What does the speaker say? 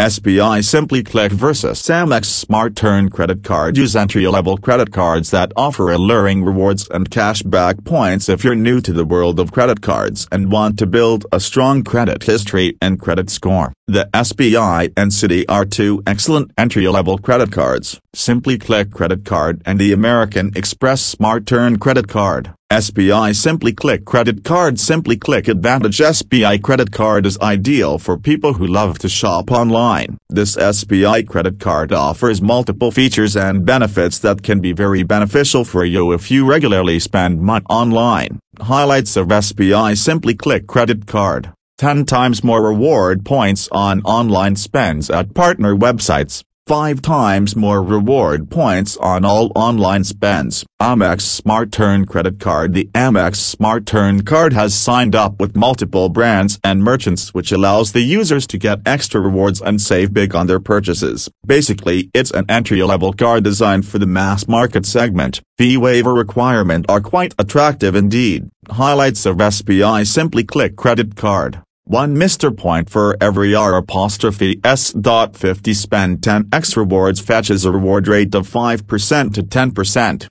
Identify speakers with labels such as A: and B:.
A: SBI Simply Click versus Amex Smart Earn credit card Use entry-level credit cards that offer alluring rewards and cashback points if you're new to the world of credit cards and want to build a strong credit history and credit score. The SBI and Citi are two excellent entry-level credit cards, Simply Click credit card and the American Express Smart Earn credit card. SBI Simply Click Credit Card Simply Click Advantage SBI Credit Card is ideal for people who love to shop online. This SBI credit card offers multiple features and benefits that can be very beneficial for you if you regularly spend money online. Highlights of SBI Simply Click Credit Card 10 times more reward points on online spends at partner websites. 5 times more reward points on all online spends. Amex Smart Earn credit card The Amex Smart Earn card has signed up with multiple brands and merchants which allows the users to get extra rewards and save big on their purchases. Basically, it's an entry-level card designed for the mass market segment. Fee waiver requirement are quite attractive indeed. Highlights of SBI Simply Click credit card 1 Mr. Point for every R apostrophe S. 50 spend 10x rewards fetches a reward rate of 5% to 10%.